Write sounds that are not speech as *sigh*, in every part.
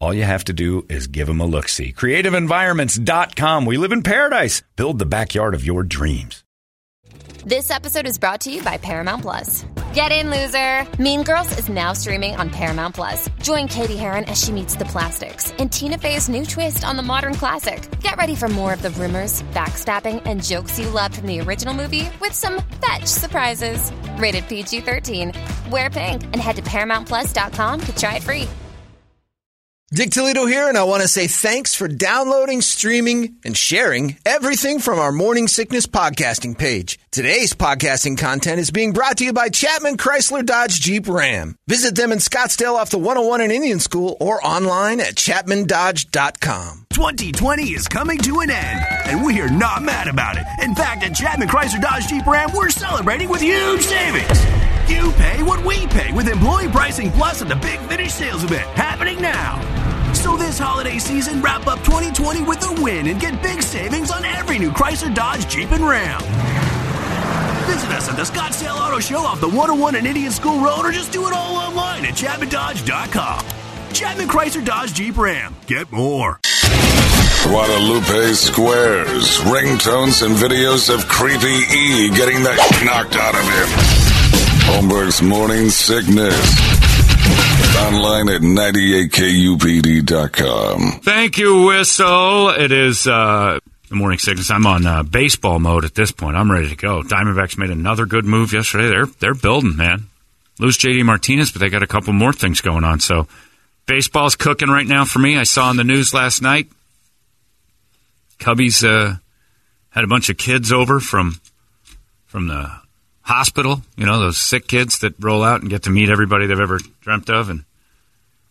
All you have to do is give them a look see. CreativeEnvironments.com. We live in paradise. Build the backyard of your dreams. This episode is brought to you by Paramount Plus. Get in, loser! Mean Girls is now streaming on Paramount Plus. Join Cady Heron as she meets the plastics and Tina Fey's new twist on the modern classic. Get ready for more of the rumors, backstabbing, and jokes you loved from the original movie with some fetch surprises. Rated PG 13. Wear pink and head to ParamountPlus.com to try it free. Dick Toledo here, and I want to say thanks for downloading, streaming, and sharing everything from our Morning Sickness podcasting page. Today's podcasting content is being brought to you by Chapman Chrysler Dodge Jeep Ram. Visit them in Scottsdale off the 101 in Indian School or online at chapmandodge.com. 2020 is coming to an end, and we are not mad about it. In fact, at Chapman Chrysler Dodge Jeep Ram, we're celebrating with huge savings. You pay what we pay with Employee Pricing Plus at the Big Finish Sales Event happening now. So this holiday season, wrap up 2020 with a win and get big savings on every new Chrysler, Dodge, Jeep, and Ram. Visit us at the Scottsdale Auto Show off the 101 and Indian School Road or just do it all online at ChapmanDodge.com. Chapman Chrysler Dodge Jeep Ram. Get more. Guadalupe Squares. Ringtones and videos of Creepy E getting the knocked out of him. Holmberg's Morning Sickness. Online at 98kupd.com. Thank you, Whistle. It is uh, the morning sickness. I'm on uh, baseball mode at this point. I'm ready to go. Diamondbacks made another good move yesterday. They're they're building, man. Lose JD Martinez, but they got a couple more things going on. So baseball's cooking right now for me. I saw on the news last night. Cubbies uh, had a bunch of kids over from from the hospital. You know, those sick kids that roll out and get to meet everybody they've ever dreamt of. And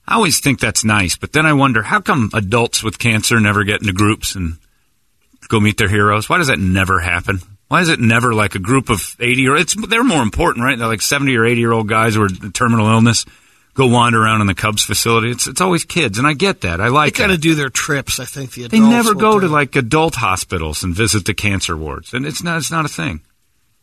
I always think that's nice, but then I wonder how come adults with cancer never get into groups and go meet their heroes? Why does that never happen? Why is it never like a group of 80 or it's they're more important, right? They're like 70 or 80 year old guys who are terminal illness go wander around in the Cubs facility. It's it's always kids, and I get that. I like. They to that. do their trips. I think the They never go do. to like adult hospitals and visit the cancer wards, and it's not it's not a thing.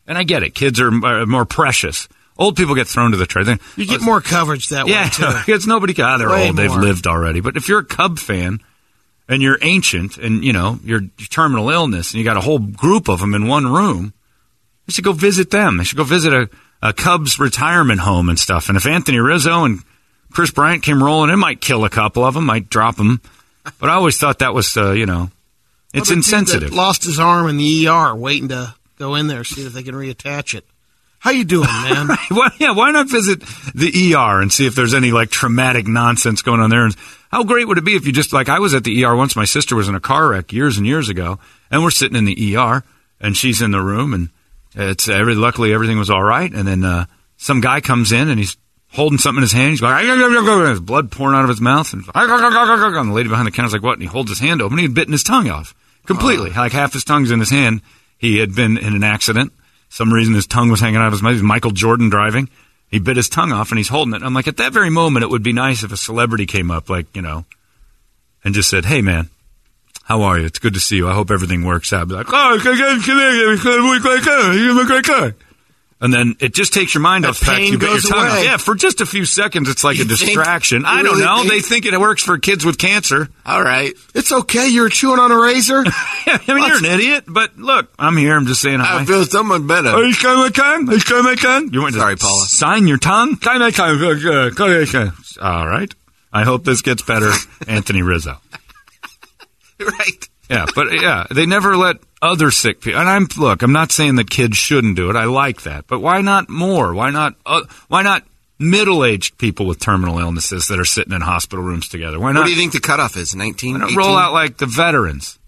And I get it. Kids are, are more precious. Old people get thrown to the trash. You get more coverage that Yeah, way too. *laughs* it's nobody. Ah, they're Way old. They've more. lived already. But if you're a Cub fan and you're ancient and you know you're terminal illness and you got a whole group of them in one room, you should go visit them. They should go visit a, a Cubs retirement home and stuff. And if Anthony Rizzo and Kris Bryant came rolling, it might kill a couple of them, might drop them. But I always thought that was, uh, you know, it's Well, the dude that insensitive. Lost his arm in the ER, waiting to go in there see if they can reattach it. How you doing, *laughs* man? why, yeah, why not visit the ER and see if there's any like traumatic nonsense going on there? And how great would it be if you just like I was at the ER once. My sister was in a car wreck years and years ago, and we're sitting in the ER, and she's in the room, and it's every luckily everything was all right. And then uh, some guy comes in and he's holding something in his hand. He's going, his blood pouring out of his mouth, and, and the lady behind the counter's like, "What?" And he holds his hand open. He had bitten his tongue off completely, like half his tongue's in his hand. He had been in an accident. Some reason his tongue was hanging out of his mouth. Michael Jordan driving. He bit his tongue off and he's holding it. I'm like, at that very moment, it would be nice if a celebrity came up, like, you know, and just said, hey, man, how are you? It's good to see you. I hope everything works out. Be like, oh, you look like that. And then it just takes your mind off the fact pain you bit your goes tongue away. Yeah, for just a few seconds, it's like You a think- distraction. I don't really know. think- They think it works for kids with cancer. All right. it's okay. You're chewing on a razor. *laughs* I mean, you're an idiot, but look, I'm here. I'm just saying hi. I feel someone better. Are you coming my tongue? Are you coming my tongue? You went to Sorry, Paula. Sign your tongue? Sign my tongue. All right. I hope this gets better, *laughs* Anthony Rizzo. right. Yeah, but yeah, they never let other sick people. And I'm look, I'm not saying that kids shouldn't do it. I like that, but why not more? Why not? Uh, why not middle-aged people with terminal illnesses that are sitting in hospital rooms together? Why not? What do you think the cutoff is? 19? why not 18? roll out like the veterans?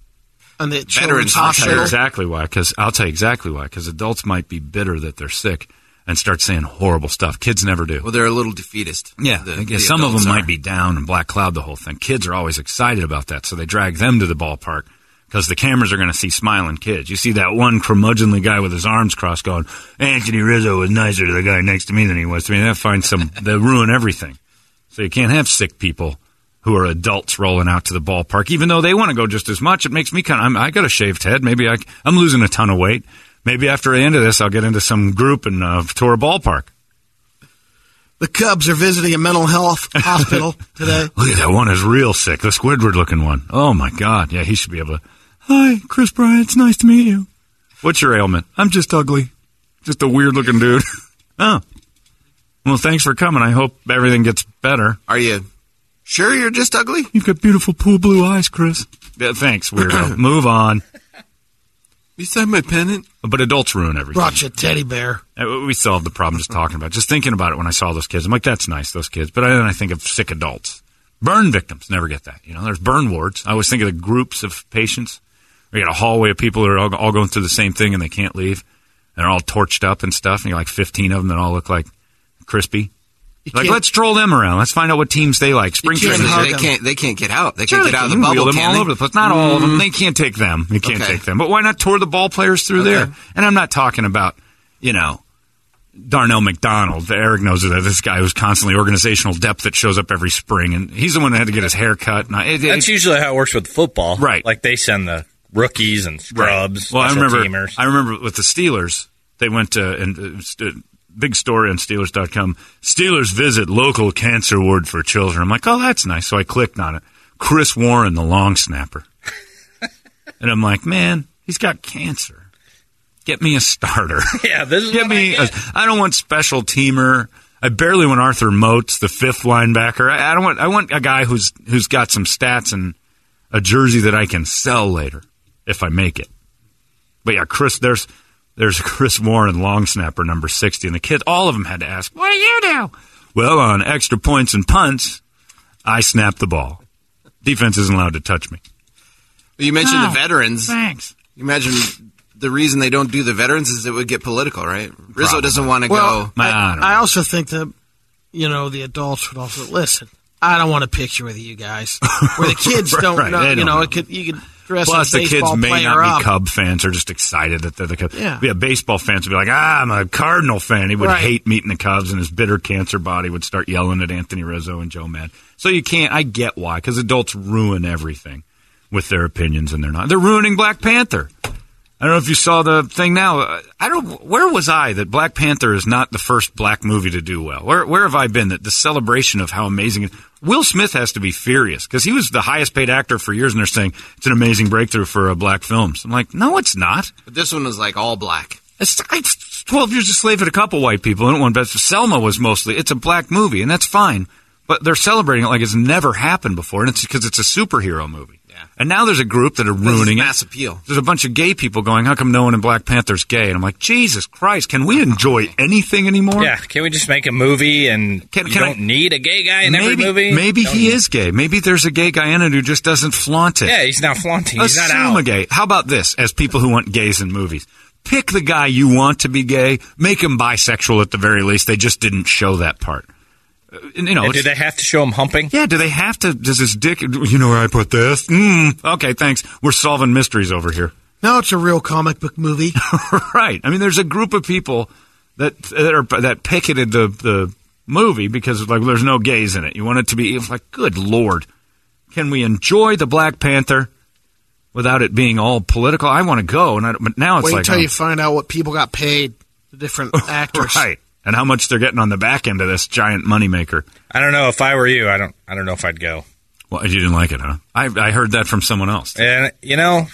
And the Veterans children's I'll tell you hospital. exactly why. Because I'll tell you exactly why. Because adults might be bitter that they're sick and start saying horrible stuff. Kids never do. Well, they're a little defeatist. Yeah, The- some of them are. might be down and black cloud the whole thing. Kids are always excited about that, so they drag them to the ballpark because the cameras are going to see smiling kids. You see that one curmudgeonly guy with his arms crossed going, Anthony Rizzo was nicer to the guy next to me than he was to me. That finds some, *laughs* they ruin everything. So you can't have sick people who are adults rolling out to the ballpark, even though they want to go just as much. It makes me kind of, I'm, I got a shaved head. Maybe I, I'm losing a ton of weight. Maybe after the end of this, I'll get into some group and uh, tour a ballpark. The Cubs are visiting a mental health *laughs* hospital today. Look at that one is real sick. The Squidward looking one. Oh my God. Yeah, he should be able to. Hi, Kris Bryant. It's nice to meet you. What's your ailment? I'm just ugly. Just a weird looking dude. *laughs* oh. Well, thanks for coming. I hope everything gets better. Are you sure you're just ugly? You've got beautiful pool blue eyes, Kris. Yeah, thanks, weirdo. *clears throat* Move on. You signed my pennant? But adults ruin everything. Brought you a teddy bear. Uh, We solved the problem just talking about it. Just thinking about it when I saw those kids. I'm like, that's nice, those kids. But then I think of sick adults. Burn victims never get that. You know, there's burn wards. I always think of the groups of patients. We got a hallway of people that are all, all going through the same thing and they can't leave. And they're all torched up and stuff. And you're like 15 of them that all look like crispy. You Like, let's troll them around. Let's find out what teams they like. Spring can't training. They them. can't. They can't get out. They Sure, can't they get out of the bubble. them can all they? over the place. Not all of them. They can't take them. You can't Okay. take them. But why not tour the ball players through Okay. there? And I'm not talking about, you know, Darnell McDonald. Eric knows that this guy who's constantly organizational depth that shows up every spring, and he's the one that had to get his hair cut. And I, it, That's it, usually how it works with football. Right. Like they send the rookies and scrubs, Well, I remember. teamers. I remember with the Steelers, they went to and uh, st- big story on Steelers.com. Steelers visit local cancer ward for children. I'm like, oh, that's nice. So I clicked on it. Chris Warren, the long snapper, *laughs* and I'm like, man, he's got cancer. Get me a starter. *laughs* yeah, this is Get what me. I get. I don't want special teamer. I barely want Arthur Moats, the fifth linebacker. I, I don't want. I want a guy who's who's got some stats and a jersey that I can sell later if I make it. But yeah, Chris, there's there's *laughs* Chris Warren, long snapper, number sixty, and the kids, all of them had to ask, "What do you do?" Well, on extra points and punts, I snap the ball. Defense isn't allowed to touch me. You mentioned Oh, the veterans. Thanks. You imagine the reason they don't do the veterans is it would get political, right? Rizzo doesn't want to Well, go. I I, don't. I also think that you know the adults would also listen. I don't want a picture with you guys where the *laughs* kids don't Right, know. You don't know, know. it could you could dress Plus, the kids may not be up. Cub fans; they're just excited that they're the Cubs. Yeah. yeah. Baseball fans would be like, "Ah, I'm a Cardinal fan." He would Right. hate meeting the Cubs, and his bitter cancer body would start yelling at Anthony Rizzo and Joe Mad. So you can't. I get why, because adults ruin everything with their opinions, and they're not. They're ruining Black Panther. I don't know if you saw the thing now. I don't. Where was I that Black Panther is not the first black movie to do well? Where Where have I been that the celebration of how amazing it? Will Smith has to be furious because he was the highest paid actor for years, and they're saying it's an amazing breakthrough for uh, black films. I'm like, no, it's not. But this one was like all black. It's, it's 12 years a slave at a couple white people. I don't want best. Selma was mostly, it's a black movie, and that's fine. But they're celebrating it like it's never happened before, and it's because it's a superhero movie. Yeah. And now there's a group that are This is ruining mass it. appeal. There's a bunch of gay people going, how come no one in Black Panther's gay? And I'm like, Jesus Christ, can we enjoy *laughs* anything anymore? Yeah, can we just make a movie and Can- you can don't need a gay guy in maybe, every movie? Maybe Don't he need- is gay. Maybe there's a gay guy in it who just doesn't flaunt it. Yeah, he's not flaunting. He's not Assume out. a gay. How about this? As people who want gays in movies, pick the guy you want to be gay. Make him bisexual at the very least. They just didn't show that part. Uh, and, you know, And do they have to show him humping? yeah. Do they have to? Does his dick? You know where I put this? Mm, okay, thanks. We're solving mysteries over here. Now it's a real comic book movie. *laughs* right. I mean, there's a group of people that that are that picketed the the movie because like there's no gays in it. You want it to be it's like, good lord, can we enjoy the Black Panther without it being all political? I want to go, and I, but now it's Wait like until oh, you find out what people got paid. The different *laughs* actors. right, and how much they're getting on the back end of this giant moneymaker. I don't know. If I were you, I don't. I don't know if I'd go. Well, you didn't like it, huh? I I heard that from someone else. And you know,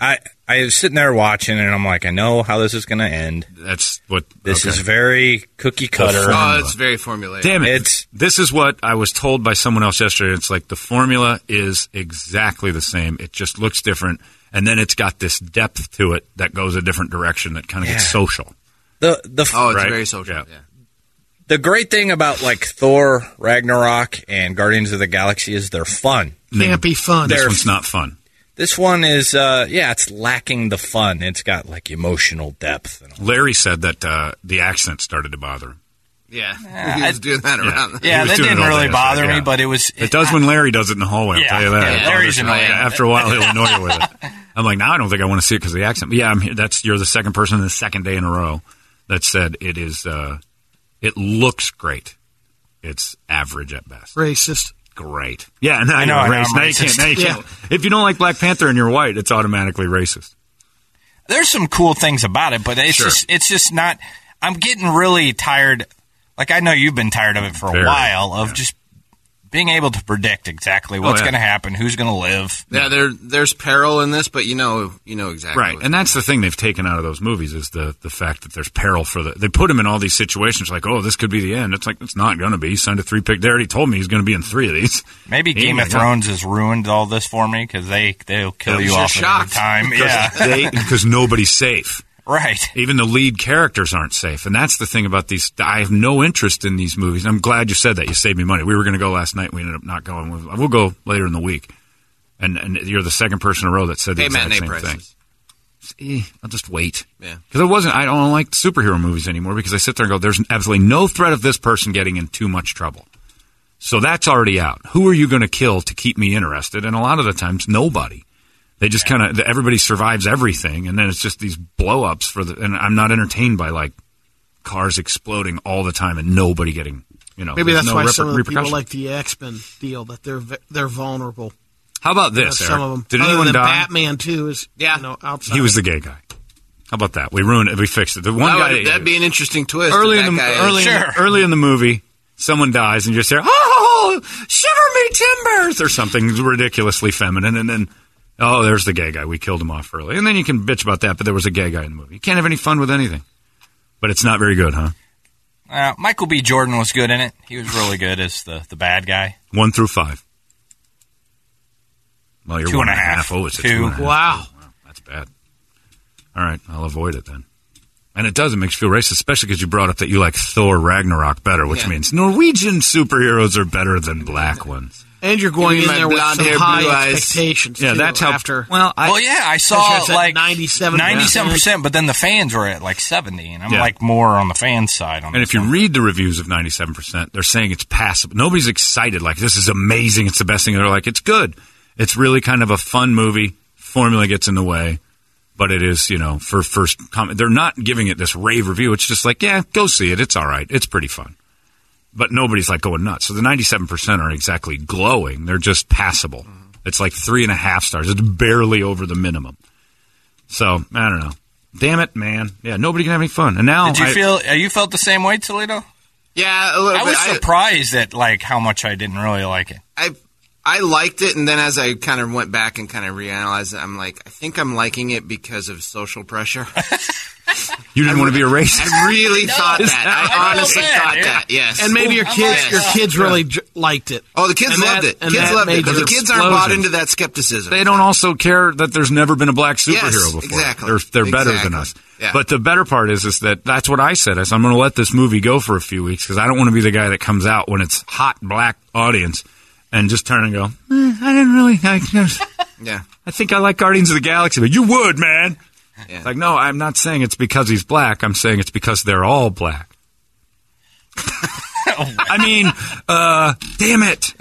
I I was sitting there watching, and I'm like, I know how this is going to end. That's what This okay. is very cookie cutter. Oh, it's very formulaic. Damn it! It's- this is what I was told by someone else yesterday. It's like the formula is exactly the same. It just looks different, and then it's got this depth to it that goes a different direction that kind of gets social. The the Oh, it's Right? very social. Yeah. Yeah. the great thing about like Thor, Ragnarok, and Guardians of the Galaxy is they're fun. Can't be fun. This They're- one's not fun. This one is, uh, yeah, it's lacking the fun. It's got like emotional depth. And all. Larry said that uh, the accent started to bother him. Yeah. *laughs* he was doing that around. He Yeah, that didn't really bother yesterday, me, yeah. but it was. It does when Larry does it in the hallway. I'll Yeah, tell you that. yeah, Larry's me. annoying. After a while, he'll *laughs* annoy you with it. I'm like, no, I don't think I want to see it because of the accent. But yeah, I'm here. That's you're the second person in the second day in a row that said it is. Uh, it looks great. It's average at best. Racist. Great. Yeah, now I know, you're racist. Now you can't. Now you Yeah. can't. If you don't like Black Panther and you're white, it's automatically racist. there's some cool things about it, but it's Sure. just it's just not. I'm getting really tired. Like I know you've been tired of it for a while of just being able to predict exactly oh, what's yeah. going to happen, who's going to live. Yeah, there there's peril in this, but you know you know exactly. Right, and that's the thing they've taken out of those movies is the the fact that there's peril for the. They put him in all these situations like, oh, this could be the end. It's like it's not going to be. He signed a three pick. They already told me he's going to be in three of these. Maybe He Game of. Thrones has ruined all this for me because they they'll kill Yeah, you you're off at every shocked. time. *laughs* Yeah, because nobody's safe. Right. *laughs* Even the lead characters aren't safe, and that's the thing about these. I have no interest in these movies. I'm glad you said that. You saved me money. We were going to go last night. We ended up not going. We'll, we'll go later in the week. And and you're the second person in a row that said the Hey, exact same prices. thing. Eh, I'll just wait. Yeah. Because it wasn't. I don't like superhero movies anymore because I sit there and go, "There's absolutely no threat of this person getting in too much trouble." So that's already out. Who are you going to kill to keep me interested? And a lot of the times, nobody. They just kind of everybody survives everything, and then it's just these blow-ups for the. And I'm not entertained by like cars exploding all the time and nobody getting. You know, Maybe that's no why reper- some of the people like the X Men deal that they're they're vulnerable. How about You know, this? some of them. Did Other anyone than die? Batman too is Yeah. you know outside. He was the gay guy. How about that? We ruined it. We fixed it. The one That guy would, that'd be an interesting twist. early in the that guy is- in the, early in the movie, someone dies, and you just hear "Oh, shiver me timbers" or something ridiculously feminine, and then oh, there's the gay guy. We killed him off early, and then you can bitch about that, but there was a gay guy in the movie. You can't have any fun with anything. But it's not very good, huh? Uh, Michael B. Jordan was good in it. He was really good as the the bad guy. One through five. Well, you're Two one and a and a half. half. Oh, it's a Two. two and a half. Wow. That's bad. All right, I'll avoid it then. And it does. It makes you feel racist, especially because you brought up that you like Thor Ragnarok better, which Yeah. means Norwegian superheroes are better than black ones. And you're going Give in there with blonde some hair, high eyes. expectations. Yeah, too, that's how. after. Well, I, well, yeah, I saw Because like 97%. 97 but then the fans were at like seventy, and I'm Yeah. like more on the fan side. On and if you one. read the reviews of 97%, they're saying it's passable. Nobody's excited like this is amazing. It's the best thing. They're like it's good. It's really kind of a fun movie. Formula gets in the way, but it is you know for first comment. They're not giving it this rave review. It's just like yeah, go see it. It's all right. It's pretty fun. But nobody's like going nuts. So the 97% aren't exactly glowing. They're just passable. It's like three and a half stars. It's barely over the minimum. So I don't know. Damn it, man. Yeah, nobody can have any fun. And now did you I- feel? uh, You felt the same way, Toledo? Yeah, a little I bit. was I- surprised at like how much I didn't really like it. I I liked it, and then as I kind of went back and kind of reanalyzed it, I'm like, I think I'm liking it because of social pressure. *laughs* You didn't want to be a racist. I really thought that. that- I honestly I thought bad, that. Yes. and maybe your kids, like, your kids really j- liked it. Oh, the kids And loved that- it. Kids loved it, made but the kids aren't bought into that skepticism. They don't also care that there's never been a black superhero Yes, before. exactly. They're, they're better than us. Yeah. But the better part is, is that that's what I said. I said, I'm going to let this movie go for a few weeks because I don't want to be the guy that comes out when it's hot black audience and just turn and go, "Eh, I didn't really, I, *laughs* Yeah. I think I like Guardians of the Galaxy, but you would, man. Yeah. It's like, no, I'm not saying it's because he's black. I'm saying it's because they're all black. *laughs* I mean, uh, damn it.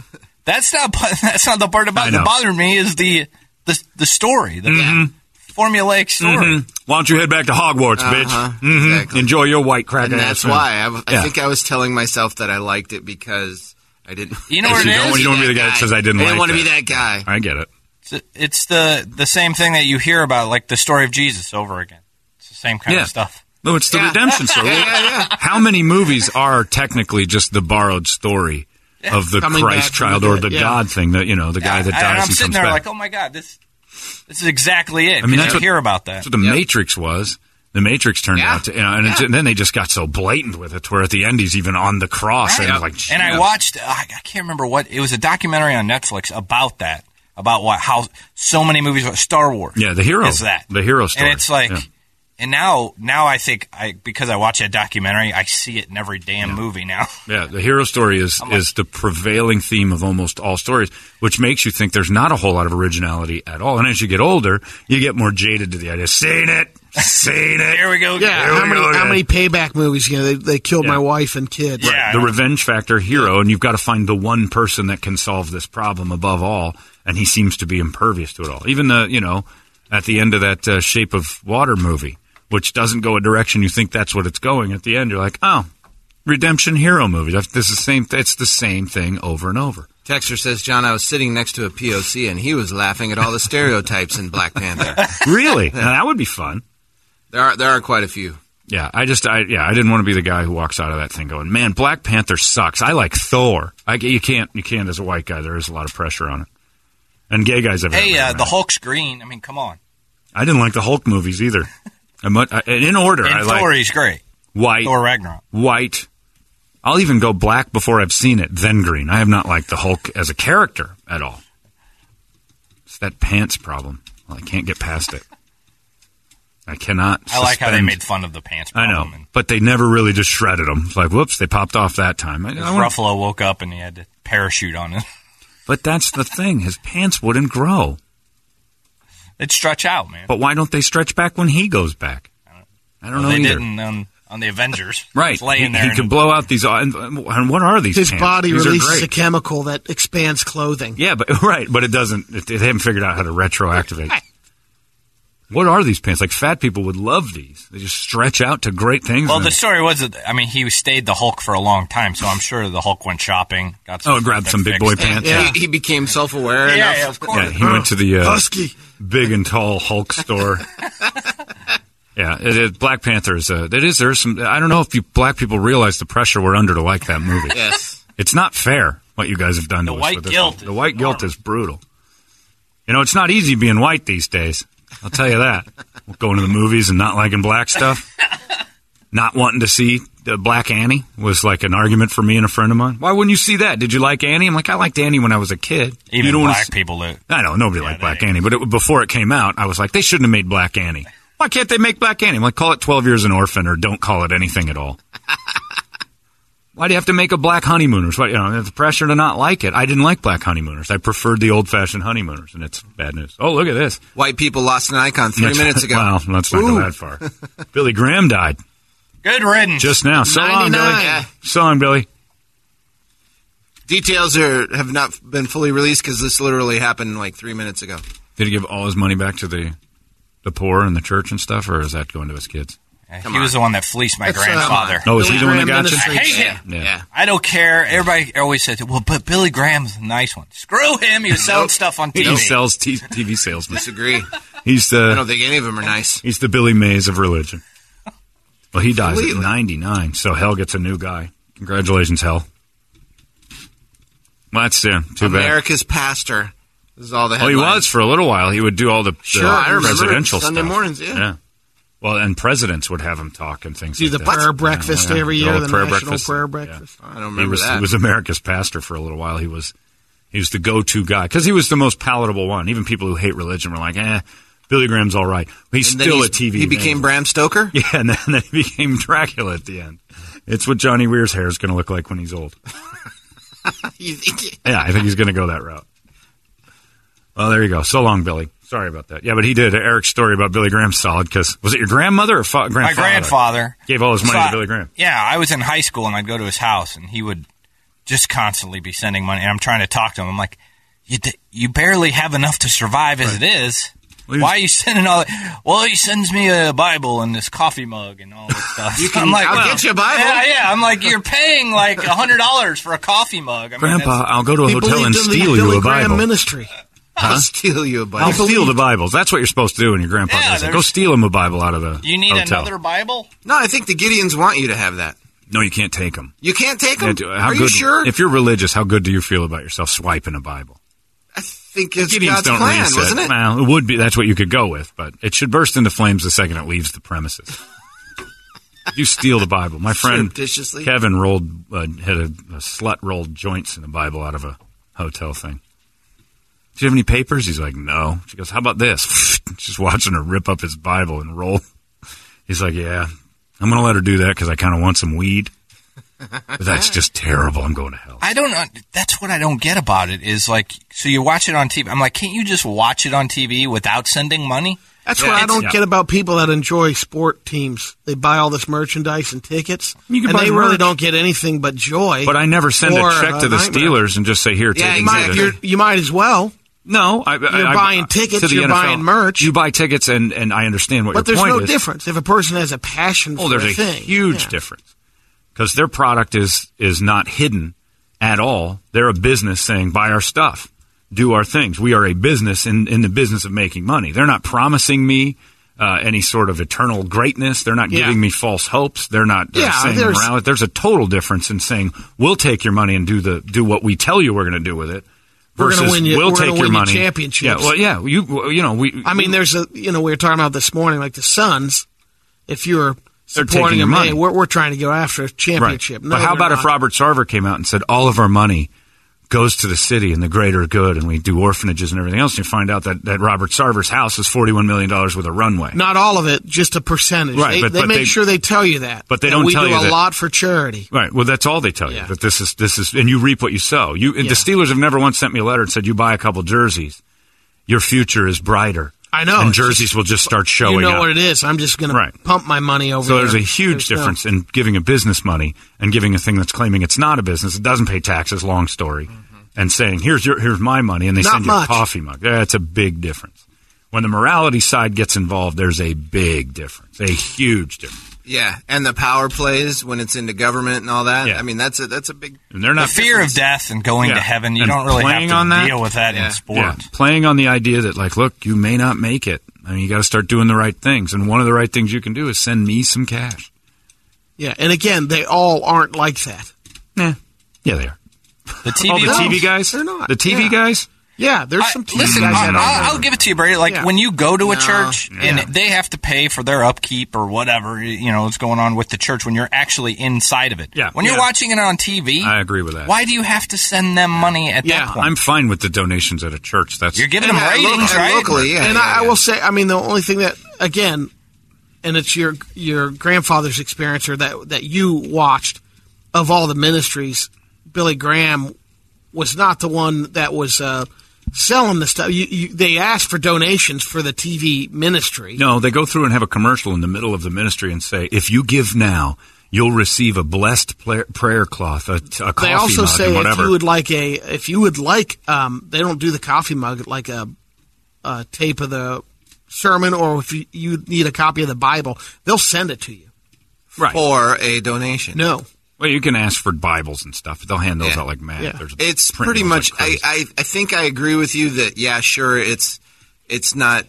That's not. That's not the part about that bothered me. Is the the the story, the formulaic story. Mhm. Why don't you head back to Hogwarts, bitch? Uh-huh, hmm exactly. Enjoy your white crack and that's why I, w- I Yeah. think I was telling myself that I liked it because I didn't. You know *laughs* I what it didn't is? You don't wanna be the guy that says, "I didn't like want to be that guy. I get it. It's, it's the the same thing that you hear about, like the story of Jesus over again. It's the same kind Yeah. of stuff. No, it's the Yeah. redemption story. *laughs* Yeah. How many movies are technically just the borrowed story of the Coming Christ child or the yeah. God thing? That you know, the guy that and dies I'm and sitting comes there back. like, oh my god, this This is exactly it. I mean, that's you what- hear about that. That's what the Matrix was. The Matrix turned Yeah. out to, you know, and, it's- and then they just got so blatant with it, where at the end he's even on the cross, and Right. it's like, and I watched. I, I can't remember what it was. A documentary on Netflix about that. About what how so many movies. Star Wars. yeah, the hero, is that the hero story, And it's like, Yeah. and now now I think I because I watch that documentary, I see it in every damn movie now. *laughs* Yeah, the hero story is like- is the prevailing theme of almost all stories, which makes you think there's not a whole lot of originality at all. And as you get older, you get more jaded to the idea. Seen it, seen it. Here we go. Yeah, Here how we many go how many payback movies? You know, they, they killed Yeah. my wife and kids. Yeah. the revenge factor hero, and you've got to find the one person that can solve this problem above all, and he seems to be impervious to it all. Even the you know at the end of that uh, Shape of Water movie, which doesn't go a direction you think that's what it's going. At the end, you're like, oh, redemption hero movie. That's this is the same. It's the same thing over and over. Texter says, John, I was sitting next to a POC and he was laughing at all the stereotypes in Black Panther. *laughs* Really, now, that would be fun. There are there are quite a few. Yeah, I just, I yeah, I didn't want to be the guy who walks out of that thing going, "Man, Black Panther sucks." I like Thor. I, you can't, you can't as a white guy. There is a lot of pressure on it, and gay guys have. Hey, uh, the. Hulk's green. I mean, come on. I didn't like the Hulk movies either. I'm, *laughs* I, in order, And I Thor, like he's great. white, Thor Ragnarok. white. I'll even go black before I've seen it, then green. I have not liked the Hulk as a character at all. It's that pants problem. Well, I can't get past it. I cannot. I like how they made fun of the pants I know, And but they never really just shredded them. It's like, whoops, they popped off that time. I, I Ruffalo woke up and he had to parachute on it. *laughs* but that's the thing. His pants wouldn't grow. They'd stretch out, man. But why don't they stretch back when he goes back? I don't know they either. didn't on, on the Avengers. *laughs* Right, Just laying he, there. he and- could blow out these. And, and what are these? His pants? body These releases a chemical that expands clothing. Yeah, but *laughs* right, but it doesn't. It, they haven't figured out how to retroactivate. What are these pants? Like fat people would love these. They just stretch out to great things. Well, the then- story was that I mean he stayed the Hulk for a long time, so I'm sure the Hulk went shopping, got some Oh, grabbed some big boy fixed. pants. He, he became self aware Yeah, enough. yeah, of course. yeah, he went to the uh, Husky. big and tall Hulk store. *laughs* yeah, it, it, Black Panther is. Uh, it is. There's some. I don't know if you black people realize the pressure we're under to like that movie. *laughs* Yes. It's not fair what you guys have done to The us. white with this guilt one. The white guilt is brutal. You know, it's not easy being white these days. I'll tell you that. Going to the movies and not liking black stuff, not wanting to see the Black Annie was like an argument for me and a friend of mine. Why wouldn't you see that? Did you like Annie? I'm like, I liked Annie when I was a kid. Even you don't black see- people do. I know nobody liked they- Black Annie, but it, before it came out, I was like, they shouldn't have made Black Annie. Why can't they make Black Annie? I'm like, call it 12 Years an Orphan or don't call it anything at all. Why do you have to make a Black Honeymooners? What, you know, the pressure to not like it. I didn't like Black Honeymooners. I preferred the old fashioned Honeymooners, and it's bad news. Oh, look at this. White people lost an icon three That's- minutes ago. Well, let's not Ooh. go that far. *laughs* Billy Graham died Good riddance. just now. So long, Billy. 99. So long, Billy. Details are have not been fully released because this literally happened like three minutes ago. Did he give all his money back to the the poor and the church and stuff, or is that going to his kids? He was the one that fleeced my That's, uh, grandfather. Oh, is he the one that Graham got you? I hate him. Yeah. I don't care. Everybody always says, "Well, but Billy Graham's a nice one." Screw him. He was selling stuff on TV. He sells t- TV salesman. Disagree. He's the. I don't think any of them are nice. he's the Billy Mays of religion. Well, he dies at 99, so Hell gets a new guy. Congratulations, Hell. Well, that's uh, too bad. America's pastor. This is all the Oh, he was for a little while. He would do all the, the Sure, I remember. presidential Sunday stuff. mornings, yeah. Well, and presidents would have him talk and things like that. Do like the that. prayer breakfast Yeah, every year, old the prayer national breakfast. prayer Yeah. breakfast. I don't He remember was, that. he was America's pastor for a little while. He was he was the go-to guy because he was the most palatable one. Even people who hate religion were like, "Eh, Billy Graham's all right." He's still he's- a TV. He became. Bram Stoker. *laughs* yeah, and then, then he became Dracula at the end. It's what Johnny Weir's hair is going to look like when he's old. *laughs* Yeah, I think he's going to go that route. Well, there you go. So long, Billy. Sorry about that. Yeah, but he did. Eric's story about Billy Graham's solid because was it your grandmother or fa- my grandfather? grandfather gave all his money So to I- Billy Graham. Yeah, I was in high school and I'd go to his house and he would just constantly be sending money. And I'm trying to talk to him. I'm like, you d- you barely have enough to survive as it is. Well, Why are you sending all that? Well, he sends me a Bible and this coffee mug and all this *laughs* stuff. You can- I'm like, I'll well, get you a Bible. Yeah, yeah. I'm like, you're paying like a hundred dollars for a coffee mug. I mean, Grandpa, I'll go to a hotel and believed in the steal you a Graham Bible. ministry. I'll steal you a Bible. I'll steal the Bibles. That's what you're supposed to do when your grandpa Yeah, does it. Go there's- steal him a Bible out of the you need hotel. another Bible. No, I think the Gideons want you to have that. No, you can't take them. You can't take them. how Are good, you sure? If you're religious, how good do you feel about yourself swiping a Bible? I think it's Gideons God's don't plan, reset. wasn't it? Well, it would be. That's what you could go with, but it should burst into flames the second it leaves the premises. *laughs* you steal the Bible. My friend Surreptitiously? Kevin rolled uh, had a, a slut rolled joints in the Bible out of a hotel thing. Do you have any papers? He's like, no. She goes, how about this? *laughs* Just watching her rip up his Bible and roll. He's like, yeah, I'm going to let her do that because I kind of want some weed. But that's just terrible. I'm going to hell. I don't know. That's what I don't get about it is like, so you watch it on TV. I'm like, can't you just watch it on TV without sending money? That's Yeah, what I it's- don't yeah. get about people that enjoy sport teams. They buy all this merchandise and tickets, You can and buy they really don't get anything but joy. But I never send or a check to uh, the nightmare. Steelers and just say, here, Yeah, take You might, you're, you might as well. No, I, You're I, buying I, tickets, you're NFL. buying merch. You buy tickets, and, and I understand what But your there's point no is. difference. If a person has a passion Oh, for there's a a thing, huge yeah. difference because their product is is not hidden at all. They're a business saying, buy our stuff, do our things. We are a business in in the business of making money. They're not promising me. Uh, any sort of eternal greatness. They're not Yeah. giving me false hopes. They're not uh, Yeah, saying there's- morality. There's a total difference in saying we'll take your money and do the do what we tell you we're going to do with it. We're gonna Versus win you- we'll we're gonna take your money. championships. Yeah, well, yeah. You you know we. I mean, there's a you know we were talking about this morning, like the Suns. If you're supporting them, money. hey, we're, we're trying to go after a championship. Right. No, but how about if. Robert Sarver came out and said all of our money goes to the city and the greater good, and we do orphanages and everything else, and you find out that, that Robert Sarver's house is forty-one million dollars with a runway. Not all of it, just a percentage. Right, they, but- they but make they- sure they tell you that. but they don't we tell do you a that- lot for charity. Right. Well, that's all they tell you. Yeah. That this is this is, and you reap what you sow. You Yeah. the Steelers have never once sent me a letter and said you buy a couple jerseys, your future is brighter. I know. and jerseys just- will just start showing You know up. what it is. I'm just going to pump my money over So there. there's a huge There's no- difference in giving a business money and giving a thing that's claiming it's not a business, it doesn't pay taxes, long story, and saying here's your here's my money, and they Mm-hmm. Not send you a coffee mug. That's a big difference. When the morality side gets involved, there's a big difference, a huge difference. Yeah, and the power plays when it's into government and all that. Yeah. I mean, that's a that's a big. And they're The not fear of death and going Yeah. to heaven, you And don't really have playing to on that? deal with that Yeah. in sport. Yeah, playing on the idea that like, look, you may not make it. I mean, you got to start doing the right things, and one of the right things you can do is send me some cash. Yeah, and again, they all aren't like that. Nah. Yeah, they are. The TV, the TV guys. they're not. The TV Yeah. guys. Yeah, there's I- some TV listen, guys I'll, I'll, I'll give it to you, Brady. Like Yeah. when you go to a No. church and Yeah. they have to pay for their upkeep or whatever you know is going on with the church when you're actually inside of it. Yeah. When you're Yeah. watching it on TV, I agree with that. Why do you have to send them money at Yeah, that point? I'm fine with the donations at a church. That's you're giving them ratings, local- right? locally, yeah. and yeah, I, I will say, I mean, the only thing that again, and it's your your grandfather's experience or that that you watched of all the ministries, Billy Graham was not the one that was uh, selling the stuff. You, you, they ask for donations for the TV ministry. No, they go through and have a commercial in the middle of the ministry and say, if you give now, you'll receive a blessed prayer cloth, a, a coffee they also mug, say and if whatever. you would like a if you would like um, they don't do the coffee mug like a, a tape of the sermon or if you, you need a copy of the Bible they'll send it to you. right. or a donation. No, Well, you can ask for Bibles and stuff. They'll hand those Yeah. out like mad. Yeah. There's It's pretty much. like I. I I think I agree with you that yeah, sure, it's it's not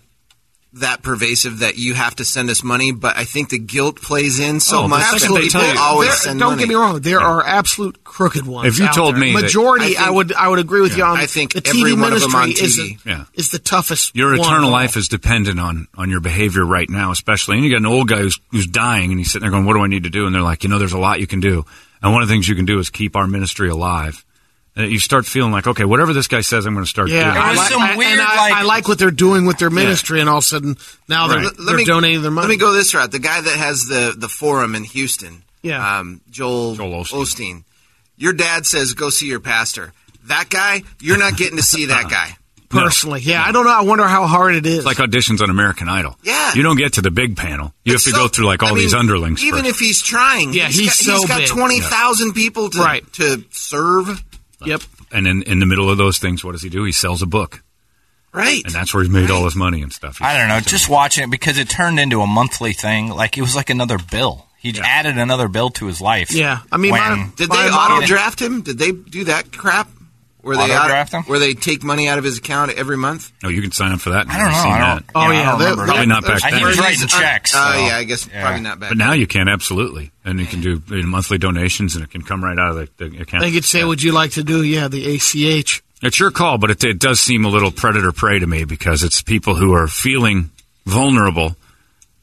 that pervasive that you have to send us money, but I think the guilt plays in so Oh, the much second that people you- always There- send don't money. get me wrong. There are absolute crooked ones. If you out told there. me that- majority, I I, think- would I would agree with you on. I think the every TV one of them ministry on is TV. the, Yeah. is the toughest. Your one eternal of life is dependent on on your behavior right now, especially. And you got an old guy who's who's dying, and he's sitting there going, "What do I need to do?" And they're like, "You know, there's a lot you can do, and one of the things you can do is keep our ministry alive." And you start feeling like, okay, whatever this guy says, I'm going to start Yeah, doing. There I was like, some I, weird, I, like- I like what they're doing with their ministry, and all of a sudden now they're, Right. they're donating their money. Let me go this route. The guy that has the the forum in Houston, Yeah. um, Joel, Joel Osteen. Osteen. Your dad says go see your pastor. That guy, you're not getting to see that *laughs* guy. personally. Yeah, I don't know. I wonder how hard it is. It's like auditions on American Idol. Yeah. you don't get to the big panel. You It's have to so- go through like all I these underlings. Even first. if he's trying, Yeah, he's got, so he's got big. twenty thousand people to Right. to serve. Yep. and in in the middle of those things, what does he do? He sells a book, Right. and that's where he's made all his money and stuff. I don't know. Just watching it because it turned into a monthly thing. Like it was like another bill. He added another bill to his life. Yeah, I mean, when- my- Did they My auto draft him? Did they do that crap? Where they Auto-draft him? Where they take money out of his account every month? Oh, you can sign up for that. I don't know. I've seen I that. don't. Oh, you know, yeah, I don't they- remember. Probably not back I- then. He was Where writing uh, checks. Oh so- yeah, I guess yeah. probably not back. But now you can absolutely, and you can do you know, monthly donations, and it can come right out of the, the account. They could say, "Would you like to do?" Yeah, the ACH. It's your call, but it, it does seem a little predator prey to me because it's people who are feeling vulnerable,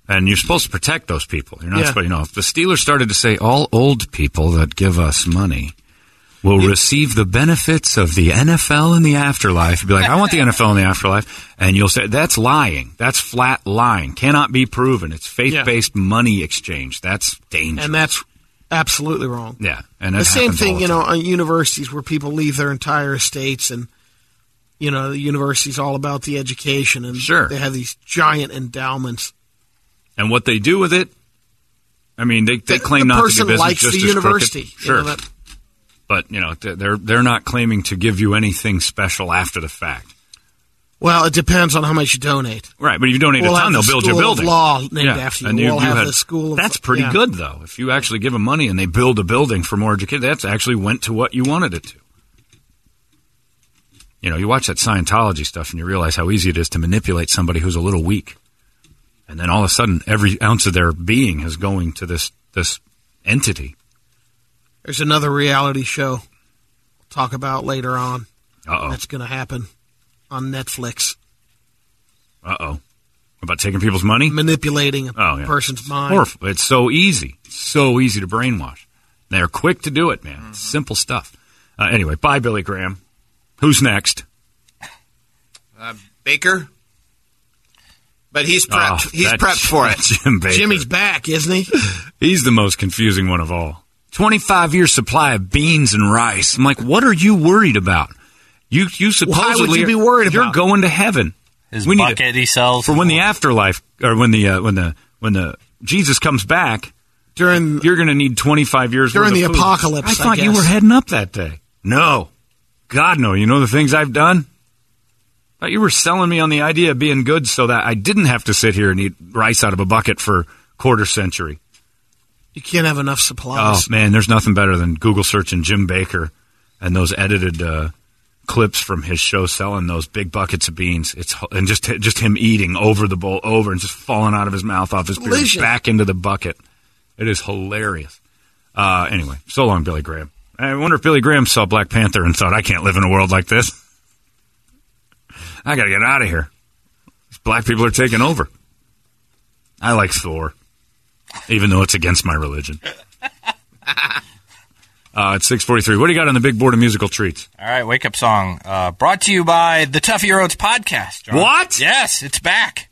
and you're supposed to protect those people. You're not Yeah. supposed, you know, if the Steelers started to say all old people that give us money will receive the benefits of the NFL in the afterlife, be like, I want the NFL in the afterlife, and you'll say that's lying. That's flat lying. Cannot be proven. It's faith-based money exchange. That's dangerous. and that's absolutely wrong. yeah, and the same thing, the you know, on uh, universities where people leave their entire estates and you know the university's all about the education and Sure. they have these giant endowments. and what they do with it. I mean, they, they The- claim the not to person do business likes the university. you Sure, know, that- but you know they're they're not claiming to give you anything special after the fact. well, it depends on how much you donate. Right, but if you donate We'll a ton, they'll build your building. Law named Yeah, after you. and We'll have had- the School of- That's pretty yeah. good, though. If you actually give them money and they build a building for more education, that's actually went to what you wanted it to. You know, you watch that Scientology stuff and you realize how easy it is to manipulate somebody who's a little weak, and then all of a sudden, every ounce of their being is going to this this entity. There's another reality show we'll talk about later on. Uh oh. That's going to happen on Netflix. Uh oh. About taking people's money? Manipulating a Oh, yeah. person's mind. Horrible. It's so easy. So easy to brainwash. They're quick to do it, man. It's simple stuff. Uh, anyway, bye, Billy Graham. Who's next? Uh, Bakker, but he's prepped. Oh, he's prepped for it. *laughs* Jim Bakker. Jimmy's back, isn't he? *laughs* He's the most confusing one of all. 25 year supply of beans and rice. I'm like, what are you worried about? You, you supposedly. would you be worried You're about? going to heaven. His We need to- bucket he sells For when the afterlife, or when the, uh, when the, when the Jesus comes back, During you're going to need 25 years During the food. apocalypse, I I thought you were heading up that day. No. God, no. You know the things I've done? Thought you were selling me on the idea of being good so that I didn't have to sit here and eat rice out of a bucket for quarter century. You can't have enough supplies. Oh, man, there's nothing better than Google searching Jim Bakker and those edited uh, clips from his show selling those big buckets of beans. It's and just just him eating over the bowl over and just falling out of his mouth off his beard back into the bucket. It is hilarious. Uh, anyway, so long, Billy Graham. I wonder if Billy Graham saw Black Panther and thought, I can't live in a world like this. I got to get out of here. These black people are taking over. I like Thor, even though it's against my religion. *laughs* Uh, it's 643. What do you got on the big board of musical treats? All right, wake up song. Uh, brought to you by the Tuffy Rhodes podcast. John. What? Yes, it's back.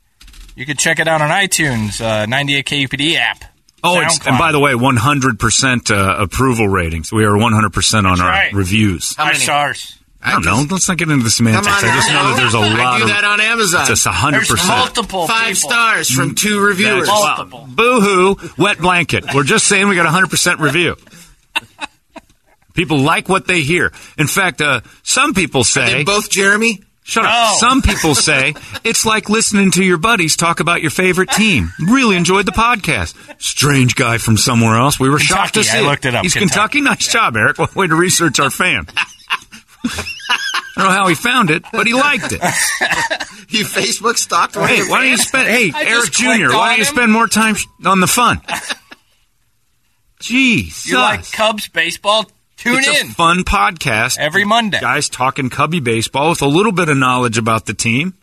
You can check it out on iTunes, uh, 98 KUPD app. Oh, it's, and by the way, 100% uh, approval ratings. We are 100% on our right. reviews. Five stars. I don't know. Let's not get into the semantics. On, I just know that there's a lot I do that on Amazon. It's just 100%. There's multiple Five people. stars from two reviewers. That's- Multiple. Boo hoo, wet blanket. We're just saying we got a 100% review. People like what they hear. In fact, uh, some people say. They both Jeremy. Shut up. Some people say it's like listening to your buddies talk about your favorite team. Really enjoyed the podcast. Strange guy from somewhere else. We were shocked to see. Kentucky. I looked it up. He's Kentucky. Kentucky. Nice job, Eric. What way to research our fan. I don't know how he found it, but he liked it. *laughs* You Facebook stalked one. Hey, why don't you spend? Hey, *laughs* I Eric Jr. Why don't you him. spend more time on the fun? *laughs* Jeez, You like Cubs baseball? Tune it's in a fun podcast. every Monday. guys talking Cubby baseball with a little bit of knowledge about the team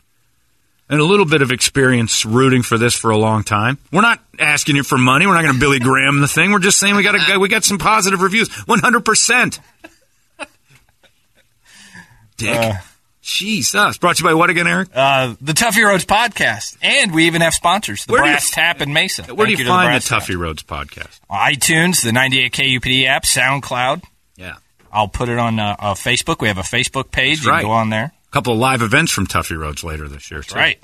and a little bit of experience rooting for this for a long time. We're not asking you for money. We're not going to Billy Graham the thing. We're just saying we got a, we got some positive reviews. One hundred percent. Dick. Jesus. Brought to you by what again, Eric? Uh, the Tuffy Rhodes podcast, and we even have sponsors: the Where do you- Brass Tap and Mesa. Where do Thank you find the Brass Tap. Tuffy Rhodes podcast? iTunes, the 98 KUPD app, SoundCloud. Yeah. I'll put it on uh, uh, Facebook. We have a Facebook page. you right. go on there. A couple of live events from Tuffy Rhodes later this year, too. Right.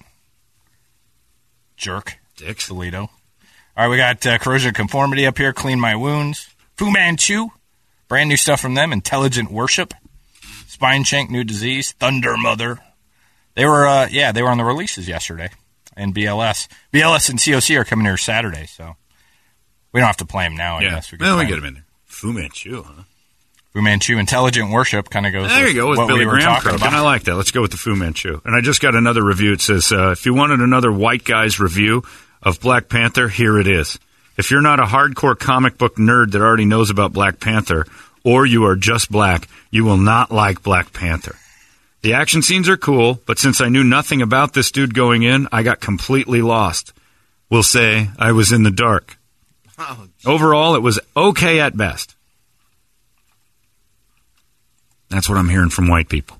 Jerk. Dicks. Toledo. All right, we got uh, Corrosion Conformity up here, Clean My Wounds. Fu Manchu, brand new stuff from them. Intelligent Worship. Spineshank, New Disease. Thundermother. They were, uh, yeah, they were on the releases yesterday. And BLS. BLS and COC are coming here Saturday, so we don't have to play them now. I Yeah. guess we can Well, we get 'em. him in there. Fu Manchu, huh? Fu Manchu, Intelligent Worship kind of goes. There you go with what Billy we were Graham about. I like that. Let's go with the Fu Manchu. And I just got another review. It says, uh, if you wanted another white guy's review of Black Panther, here it is. If you're not a hardcore comic book nerd that already knows about Black Panther, or you are just black, you will not like Black Panther. The action scenes are cool, but since I knew nothing about this dude going in, I got completely lost. We'll say I was in the dark. Oh, Overall, it was okay at best. That's what I'm hearing from white people.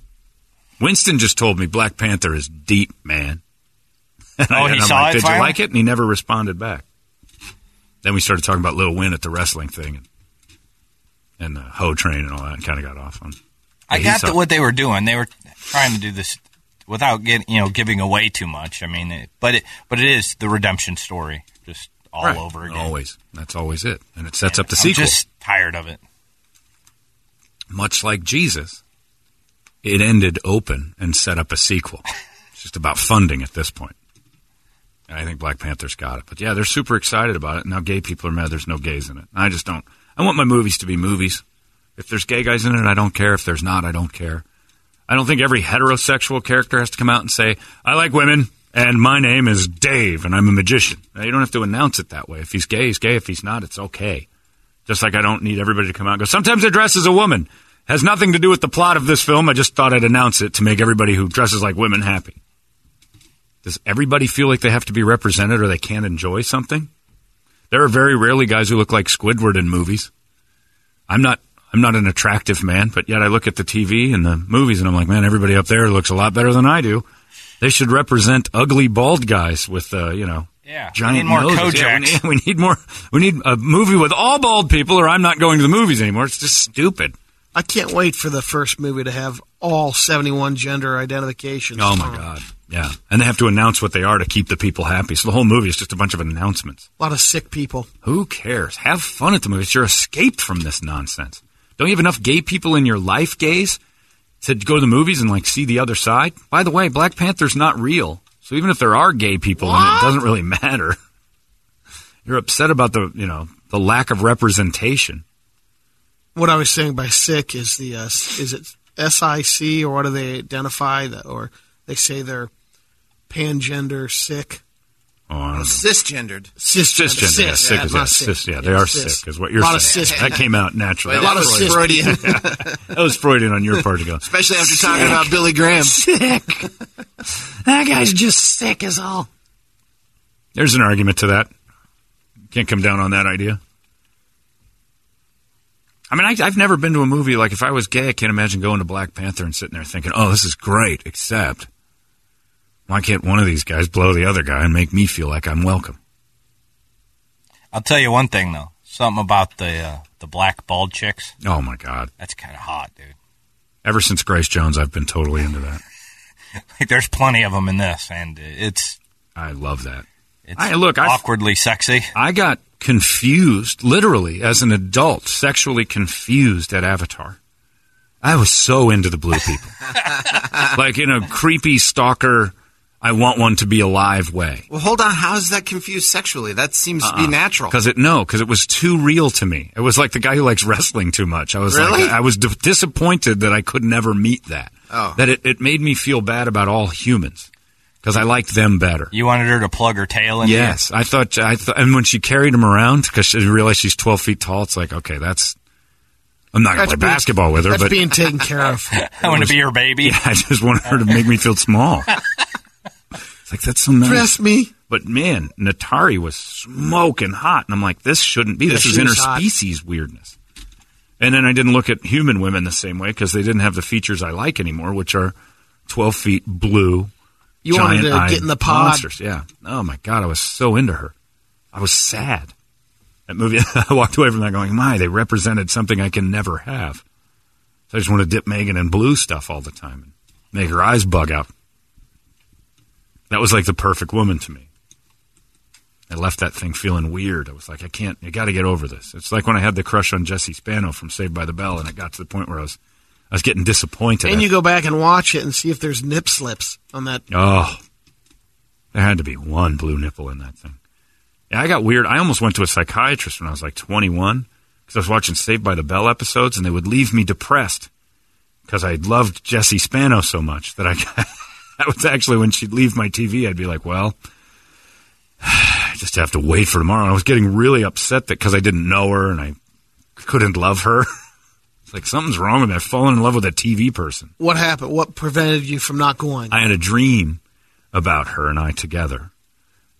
Winston just told me Black Panther is deep, man. *laughs* And Oh, he and I'm saw like, it Did you like it? And he never responded back. Then we started talking about Lil Win at the wrestling thing and, and the hoe train and all that, and kind of got off on. I got saw- the, what they were doing. They were trying to do this without getting you know giving away too much. I mean, it, but it but it is the redemption story, just all Right. over again. Always. That's always it. And it sets And up the I'm sequel. just tired of it. Much like Jesus, it ended open and set up a sequel. *laughs* It's just about funding at this point. And I think Black Panther's got it. But yeah, they're super excited about it. Now gay people are mad there's no gays in it. I just don't. I want my movies to be movies. If there's gay guys in it, I don't care. If there's not, I don't care. I don't think every heterosexual character has to come out and say, I like women and my name is Dave and I'm a magician. Now, you don't have to announce it that way. If he's gay, he's gay. If he's not, it's okay. Just like I don't need everybody to come out and go, sometimes I dress as a woman. Has nothing to do with the plot of this film. I just thought I'd announce it to make everybody who dresses like women happy. Does everybody feel like they have to be represented or they can't enjoy something? There are very rarely guys who look like Squidward in movies. I'm not I'm not an attractive man, but yet I look at the TV and the movies and I'm like, man, everybody up there looks a lot better than I do. They should represent ugly bald guys with uh, you know, Yeah, we giant need more noses. Yeah, we, need, *laughs* we need more. We need a movie with all bald people, or I'm not going to the movies anymore. It's just stupid. I can't wait for the first movie to have all 71 gender identifications. Oh my god, yeah, and they have to announce what they are to keep the people happy. So the whole movie is just a bunch of announcements. A lot of sick people. Who cares? Have fun at the movies. You're escaped from this nonsense. Don't you have enough gay people in your life, gays, to go to the movies and like see the other side? By the way, Black Panther's not real, so even if there are gay people in it, it doesn't really *laughs* matter. You're upset about the you know the lack of representation. What I was saying by sick is the uh, is it SIC or what do they identify that or they say they're pangender sick Oh, I don't know. cisgendered. cisgender Cisgender, cis, yeah, sick yeah, is not yeah, sick. cis, yeah, they are cis. sick, is what you're a lot saying. Of cis that came out naturally. Wait, That a lot of was cis Freudian. *laughs* That was Freudian on your part to go. Especially after talking about Billy Graham. Sick. that guy's just sick as all. There's an argument to that. Can't come down on that idea. I mean, I, I've never been to a movie like if I was gay, I can't imagine going to Black Panther and sitting there thinking, "Oh, this is great." Except, why can't one of these guys blow the other guy and make me feel like I'm welcome? I'll tell you one thing though. Something about the uh, the black bald chicks. Oh my God! That's kind of hot, dude. Ever since Grace Jones, I've been totally into that. *laughs* Like, there's plenty of them in this, and it's I love that. it's I- look, awkwardly sexy. I got confused, literally, as an adult, sexually confused at Avatar. I was so into the blue people. *laughs* like in a creepy stalker, I want one to be alive way. Well, hold on. How is that confused sexually? That seems to be uh-uh. natural. Because it no, because it was too real to me. It was like the guy who likes wrestling too much. I was Really? like, I was d- disappointed that I could never meet that. Oh. That it, it made me feel bad about all humans because I liked them better. You wanted her to plug her tail in. you? Yes, I thought. I thought, and when she carried him around because she realized she's twelve feet tall, it's like, okay, that's. I'm not going to play being- basketball with her, That's but being taken care of. *laughs* I want to be her baby. yeah, I just wanted her to make me feel small. *laughs* it's like that's so nice. Dress me. But man, Neytiri was smoking hot, and I'm like, this shouldn't be. This Yeah, is she was hot. interspecies weirdness. And then I didn't look at human women the same way because they didn't have the features I like anymore, which are 12 feet blue. You wanted to get in the pod. Monsters. Yeah. Oh my god, I was so into her. I was sad. That movie. *laughs* I walked away from that going, my, they represented something I can never have. So I just want to dip Megan in blue stuff all the time and make her eyes bug out. That was like the perfect woman to me. I left that thing feeling weird. I was like, I can't, I got to get over this. It's like when I had the crush on Jesse Spano from Saved by the Bell, and it got to the point where I was, I was getting disappointed. And you go back and watch it and see if there's nip slips on that. Oh, there had to be one blue nipple in that thing. Yeah, I got weird. I almost went to a psychiatrist when I was like 21 because I was watching Saved by the Bell episodes, and they would leave me depressed because I loved Jesse Spano so much that I. *laughs* that was actually when she'd leave my TV, I'd be like, well. *sighs* I just have to wait for tomorrow. And I was getting really upset that because I didn't know her and I couldn't love her. *laughs* It's like something's wrong with me. I've fallen in love with a TV person. What happened? What prevented you from not going? I had a dream about her and I together,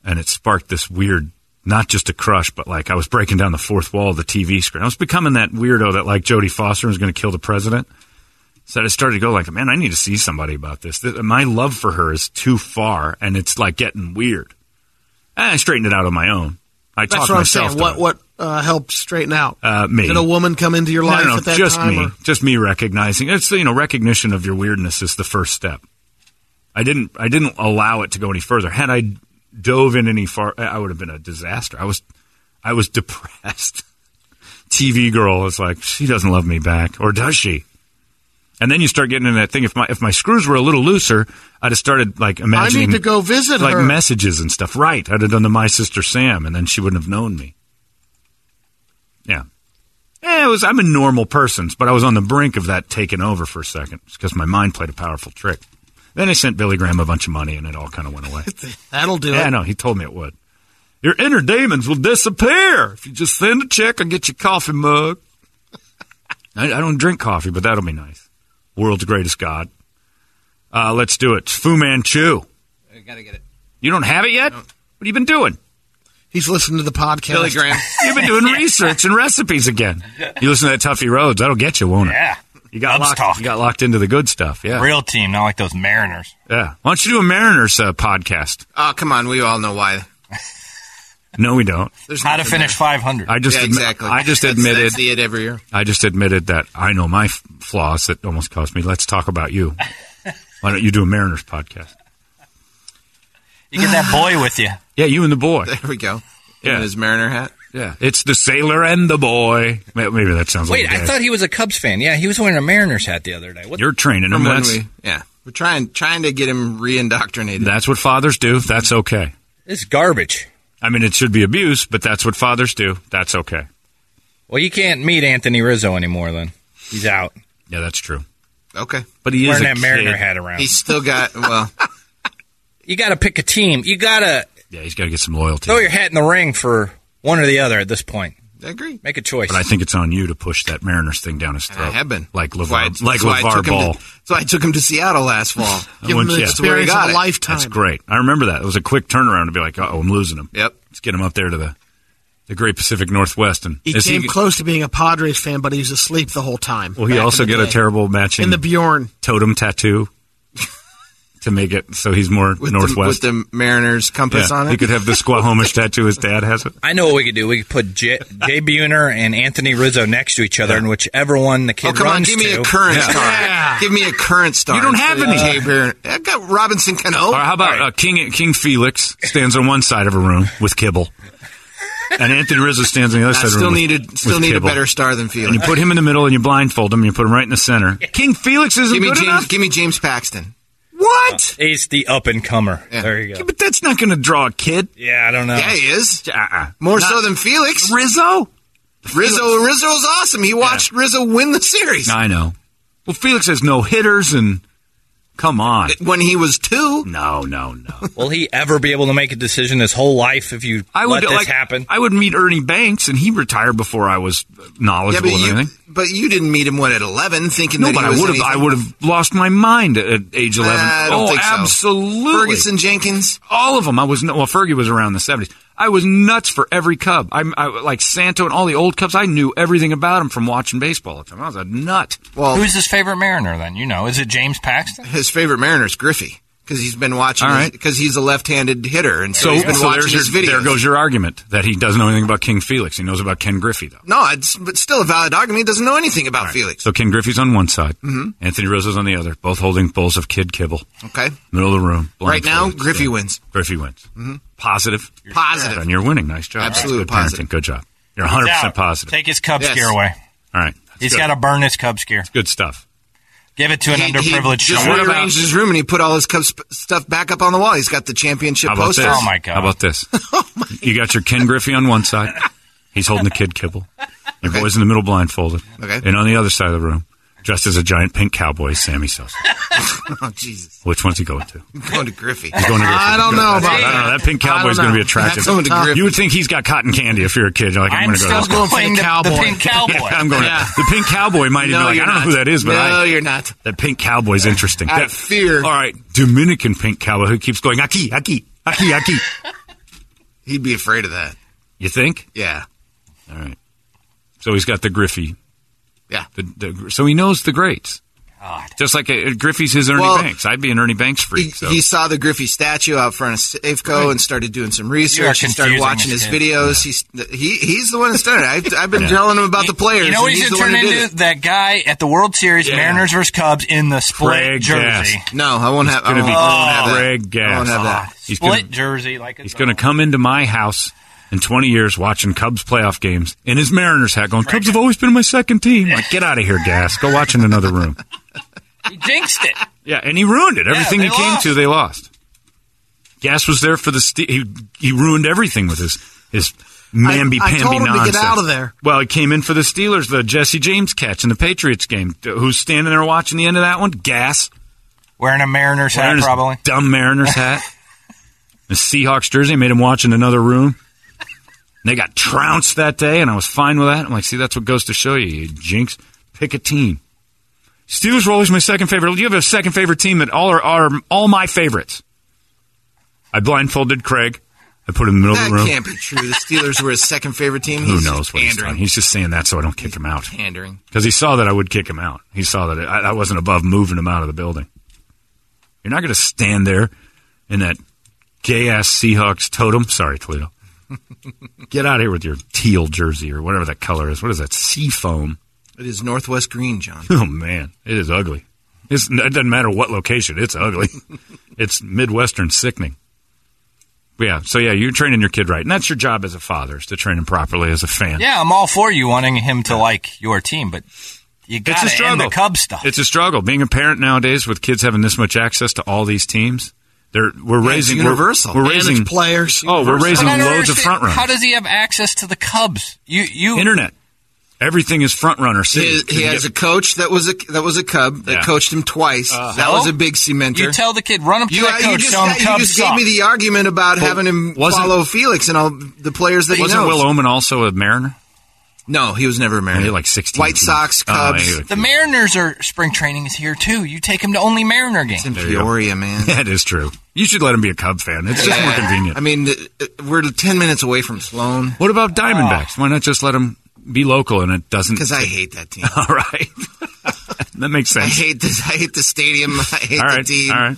and it sparked this weird, not just a crush, but like I was breaking down the fourth wall of the TV screen. I was becoming that weirdo that like Jodie Foster was going to kill the president. So I started to go like, man, I need to see somebody about this. Th- My love for her is too far, and it's like getting weird. And I straightened it out on my own. I That's talked what I'm saying. What what uh, helped straighten out? Uh, me. Did a woman come into your life no, no, at that just time? me. or- Just me recognizing it's you know recognition of your weirdness is the first step. I didn't I didn't allow it to go any further. Had I dove in any far, I would have been a disaster. I was I was *laughs* depressed. TV girl is like she doesn't love me back, or does she? And then you start getting in that thing. If my if my screws were a little looser, I'd have started like imagining. I need to go visit like her. messages and stuff. Right? I'd have done the my sister Sam, and then she wouldn't have known me. Yeah. Yeah, it was. I'm a normal person, but I was on the brink of that taking over for a second because my mind played a powerful trick. Then I sent Billy Graham a bunch of money, and it all kind of went away. *laughs* That'll do yeah, it. no, he told me it would. Your inner demons will disappear if you just send a check. I'll get your coffee mug. *laughs* I, I don't drink coffee, but that'll be nice. World's greatest God. Uh, let's do it. Fu Manchu. I gotta get it. You don't have it yet? What have you been doing? He's listening to the podcast. Billy Graham. *laughs* You've been doing *laughs* research and recipes again. You listen to that Tuffy Rhodes, that'll get you, won't it? Yeah. You got Cubs locked. talk. You got locked into the good stuff. Yeah, Real team, not like those Mariners. yeah. Why don't you do a Mariners uh, podcast? Oh, come on. We all know why. *laughs* No, we don't. There's How to finish 500. I just Yeah, admi- exactly. I just That's- admitted. That's it every year. I just admitted that I know my f- flaws that almost cost me. Let's talk about you. *laughs* Why don't you do a Mariners podcast? you get that boy with you. *laughs* Yeah, you and the boy. There we go. Yeah. In his Mariner hat. Yeah, it's the sailor and the boy. Maybe that sounds Wait, like I thought he was a Cubs fan. Yeah, he was wearing a Mariners hat the other day. What? you're training him. That's we, yeah, we're trying trying to get him re-indoctrinated. that's what fathers do. That's okay. It's garbage. I mean, it should be abuse, but that's what fathers do. That's okay. Well, you can't meet Anthony Rizzo anymore. Then he's out. Yeah, that's true. okay. But he is wearing a that Mariner kid. hat around. He's still got well. *laughs* you got to pick a team. You got to Yeah, he's got to get some loyalty. throw your hat in the ring for one or the other at this point. I agree. Make a choice. But I think it's on you to push that Mariners thing down his And throat. I have been like That's why I- like that's I LaVar took him Ball. To, that's I took him to Seattle last fall. *laughs* Give him the yeah. That's experience got of a lifetime. That's great. I remember that. It was a quick turnaround to be like, oh, I'm losing him. Yep. Let's get him up there to the the Great Pacific Northwest. And He is came close to being a Padres fan, but he was asleep the whole time. Will he also in the get a terrible matching in the Bjorn? totem tattoo to make it so he's more With northwest? the, with the Mariners compass yeah, on he it. could have the Squahomish *laughs* tattoo. His dad has it. I know what we could do. We could put Jay, Jay Buhner and Anthony Rizzo next to each other, and whichever one the kid Oh come on! runs Give me to. a current Yeah. star. Yeah. Give me a current star. You don't have instead of any. Jay Bear. I've got Robinson Cano. Or how about uh, King King Felix stands on one side of a room with Kibble, and Anthony Rizzo stands on the other I side of the still room. needed with, still with need Kibble. a better star than Felix. And you put him in the middle, and you blindfold him, and you put him right in the center. King Felix isn't Give me good James. enough. Give me James Paxton. What? Uh, Ace the up and comer. Yeah. There you Yeah, go. but that's not going to draw a kid. Yeah, I don't know. Yeah, he is Uh-uh. more Not- so than Felix. Rizzo. Rizzo. Rizzo's awesome. He watched Rizzo win the series I know. Well, Felix has no hitters, and come on. when he was two. No, no, no. *laughs* Will he ever be able to make a decision his whole life if you I would let this like, happen? I would meet Ernie Banks, and he retired before I was Yeah, knowledgeable but of you, anything. but you didn't meet him what at eleven, thinking No, that but he I would have. I would have lost my mind at, at age eleven. I don't oh, think so. absolutely. Ferguson Jenkins. all of them. I was no- well. Fergie was around the seventies. I was nuts for every Cub. I, I like Santo and all the old Cubs. I knew everything about them from watching baseball. all the time. I was a nut. Well, Who's his favorite Mariner then? You know, is it James Paxton? his favorite Mariner is Griffey because he's been watching. All right. Because he's a left-handed hitter, and so, So, he's been so watching his your, videos. there goes your argument that he doesn't know anything about King Felix. He knows about Ken Griffey though. No, it's but still a valid argument. He doesn't know anything about Felix. So Ken Griffey's on one side, mm-hmm. Anthony Rizzo's on the other, both holding bowls of Kid Kibble, Okay, middle of the room. right now blindfolded. Griffey Yeah. wins. Griffey wins. Mm-hmm. Positive. Positive. And you're winning. Nice job. Absolutely Good positive. parenting. Good job. You're 100 percent positive. Take his Cubs Yes. gear away. All right. He's got to burn his Cubs gear. good stuff. Give it to an He, he underprivileged just child. rearranged his room and he put all his Cubs stuff back up on the wall. He's got the championship How about posters. this? Oh, my God. How about this? *laughs* Oh, you got your Ken Griffey on one side. He's holding the kid kibble. *laughs* Your Okay. boy's in the middle blindfolded. Okay. And on the other side of the room, dressed as a giant pink cowboy, Sammy Sosa. *laughs* oh Jesus! Which one's he going to? I'm going to Griffey. He's going to Griffey. I don't know about I don't know. That pink I don't cowboy's going to be attractive. That's going to Griffey. You would think he's got cotton candy if you're a kid. You're like, I'm, I'm going to go. still to this. going for the going to the pink *laughs* cowboy. Yeah, I'm going. Yeah. The pink cowboy might even be like, I don't know who that is, but no, I, you're not. that pink cowboy's interesting. I That- fear- All right, Dominican pink cowboy who keeps going aki aki aki aki. He'd be afraid of that. You think? Yeah. All right. So he's got the Griffey. Yeah. The, the, so he knows the greats. God. Just like uh, Griffey's his Ernie Well, Banks. I'd be an Ernie Banks He, freak. So. he saw the Griffey statue out front of Safeco and started doing some research. He started watching his kid. videos. He's he, he's the one that started. it. I've, I've been Yeah. telling him about the players. You know what and he he's should the one turn into? That guy at the World Series, Yeah. Mariners versus Cubs, in the split Craig jersey. Gass. No, I won't have. I won't, be I won't have that. Greg I won't Gass. have that. He's split gonna- jersey, like He's going to come into my house in 20 years watching Cubs playoff games in his Mariners hat going, Cubs have always been my second team. Like, get out of here, Gas. Go watch in another room. *laughs* He jinxed it. Yeah, and he ruined it. Everything they he came lost. to, they lost. Gas was there for the Ste- he he ruined everything with his his mamby I pamby told him to get out of there. Well, he came in for the Steelers, the Jesse James catch in the Patriots game. Who's standing there watching the end of that one? Gas. Wearing a Mariners hat, Wearing his probably. dumb Mariners hat. *laughs* the Seahawks jersey made him watch in another room. And they got trounced that day, and I was fine with that. I'm like, see, that's what goes to show you, you jinx. Pick a team. Steelers were always my second favorite. You have a second favorite team that all are, are all my favorites. I blindfolded Craig. I put him in the middle of the room. That can't be true. The Steelers were his second favorite team. Who He's knows what he's pandering. done? He's just saying that so I don't kick him out. pandering. Because he saw that I would kick him out. He saw that I, I wasn't above moving him out of the building. You're not going to stand there in that gay ass Seahawks totem. Sorry, Toledo. Get out of here with your teal jersey or whatever that color is. What is that? Sea foam. It is Northwest Green, John. Oh man, it is ugly. It's, it doesn't matter what location. It's ugly. *laughs* it's Midwestern sickening. But yeah, so yeah, you're training your kid right, and that's your job as a father is to train him properly as a fan. Yeah, I'm all for you wanting him to like your team, but you got to end the Cubs stuff. It's a struggle being a parent nowadays with kids having this much access to all these teams. They're we're Yeah, it's raising we're- universal. We're, And it's raising players. Oh, we're raising But I don't loads of front runners. How does he have access to the Cubs? You, you, Internet. Everything is front runner. He, he has a coach that was a that was a Cub that Yeah. coached him twice. Uh-huh. that So? was a big cementer. you tell the kid, run up to You, that you coach, just, tell him you Cubs just suck. gave me the argument about having him wasn't- follow Felix and all the players that he Wasn't knows. Will Ohman also a Mariner? No, he was never He married. had like 16 White teams. Sox, Oh, Cubs. yeah, the Mariners are spring training is here too. You take him to only Mariner games. It's in There. Peoria, man. *laughs* That is true. You should let him be a Cub fan. It's just more convenient. I mean, uh, we're ten minutes away from Sloan what about Diamondbacks? Ah. Why not just let him be local and it doesn't? because I hate that team. *laughs* All right. *laughs* that makes sense. I hate this. I hate the stadium. I hate All the team. All right.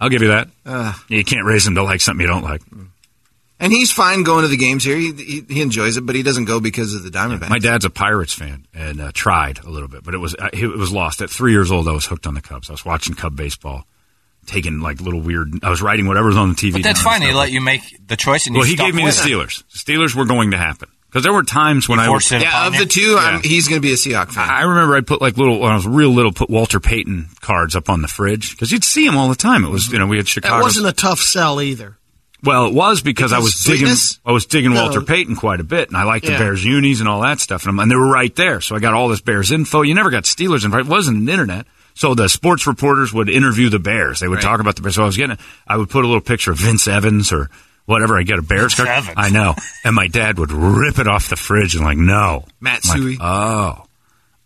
I'll give you that. Uh, You can't raise him to like something you don't like. Mm. And he's fine going to the games here. He, he, he enjoys it, but he doesn't go because of the Diamondbacks. My dad's a Pirates fan and uh, tried a little bit, but it was uh, it was lost. At three years old, I was hooked on the Cubs. I was watching Cub baseball, taking like little weird. I was writing whatever was on the TV. But that's fine. and He let you make the choice, and Well, he gave me the with it. Steelers. The Steelers were going to happen because there were times when I forced would, it yeah, of you. the two, I'm, he's going to be a Seahawk fan. I remember I put like little when I was real little, put Walter Payton cards up on the fridge because you'd see him all the time. It was you know we had Chicago. That wasn't a tough sell either. Well, it was because, I was sweetness? digging. I was digging No. Walter Payton quite a bit, and I liked the Bears unis and all that stuff, and, I'm- and they were right there. So I got all this Bears info. You never got Steelers info. It wasn't an internet. So the sports reporters would interview the Bears. They would talk about the Bears. So I was getting. I would put a little picture of Vince Evans or whatever. I get a Bears card. Evans. I know, and my dad would rip it off the fridge and like, no, Matt I'm like, Suhey. oh,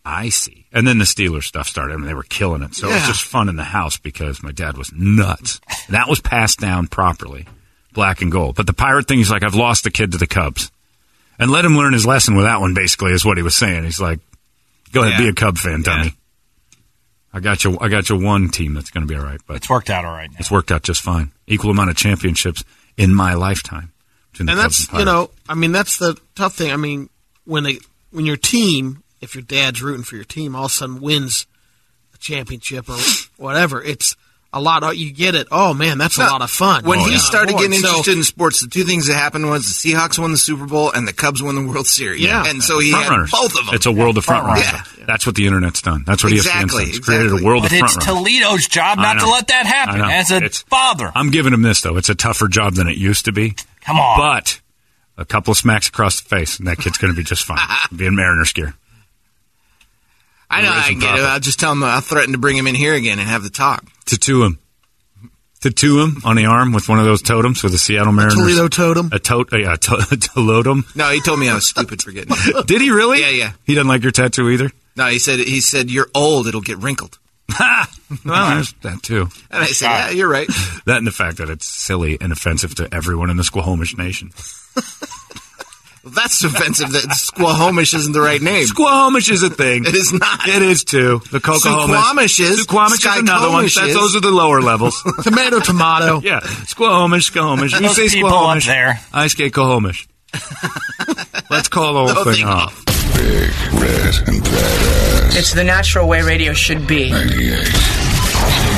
I see. And then the Steelers stuff started. I mean, they were killing it. So it was just fun in the house because my dad was nuts. That was passed down properly, black and gold. But the pirate thing, he's like, I've lost the kid to the Cubs. And let him learn his lesson with that one, basically, is what he was saying. He's like, go ahead, Yeah. be a Cub fan, dummy. I got you. I got you one team that's going to be all right, but It's worked out all right now. it's worked out just fine. Equal amount of championships in my lifetime. and that's and you know, I mean, that's the tough thing. I mean, when they when your team, if your dad's rooting for your team, all of a sudden wins a championship or whatever, it's a lot. Of, you get it. Oh man, that's a lot of fun. When Oh, he yeah. started Board. getting So- interested in sports, the two things that happened was the Seahawks won the Super Bowl and the Cubs won the World Series. Yeah. and so he front had runners. both of them. It's a world of front Front runners. runners. Yeah. That's what the internet's done. That's what Exactly, ESPN's done. It's created a world But of front runners. it's. Toledo's job not to let that happen. As a It's- father, I'm giving him this though. It's a tougher job than it used to be. come on. But a couple of smacks across the face, and that kid's going to be just fine. *laughs* be in Mariners gear. I know I can get it. I'll just tell him I'll threaten to bring him in here again and have the talk. Tattoo him. Tattoo him on the arm with one of those totems with the Seattle Mariners. Toledo totem. A tote, yeah, a to- *laughs* a totem. No, he told me I was stupid for getting *laughs* it. Did he really? Yeah, yeah. He doesn't like your tattoo either. No, he said he said you're old. It'll get wrinkled. Ha! *laughs* Well, there's that too. And I said, yeah, you're right. That and the fact that it's silly and offensive to everyone in the Squamish Nation. Well, that's offensive that Squahomish isn't the right name. Squahomish is a thing. It is not. It is too. The Cocohomish. Suquamish is. Suquamish is another one. Skykomish That's, is. those are the lower levels. *laughs* tomato, tomato. *laughs* yeah. Squahomish, Squahomish. You Those say people up Squahomish. there. I say Cohomish. *laughs* Let's call the whole thing thing off. Big, red, and badass. It's the natural way radio should be. 98.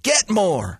Get more.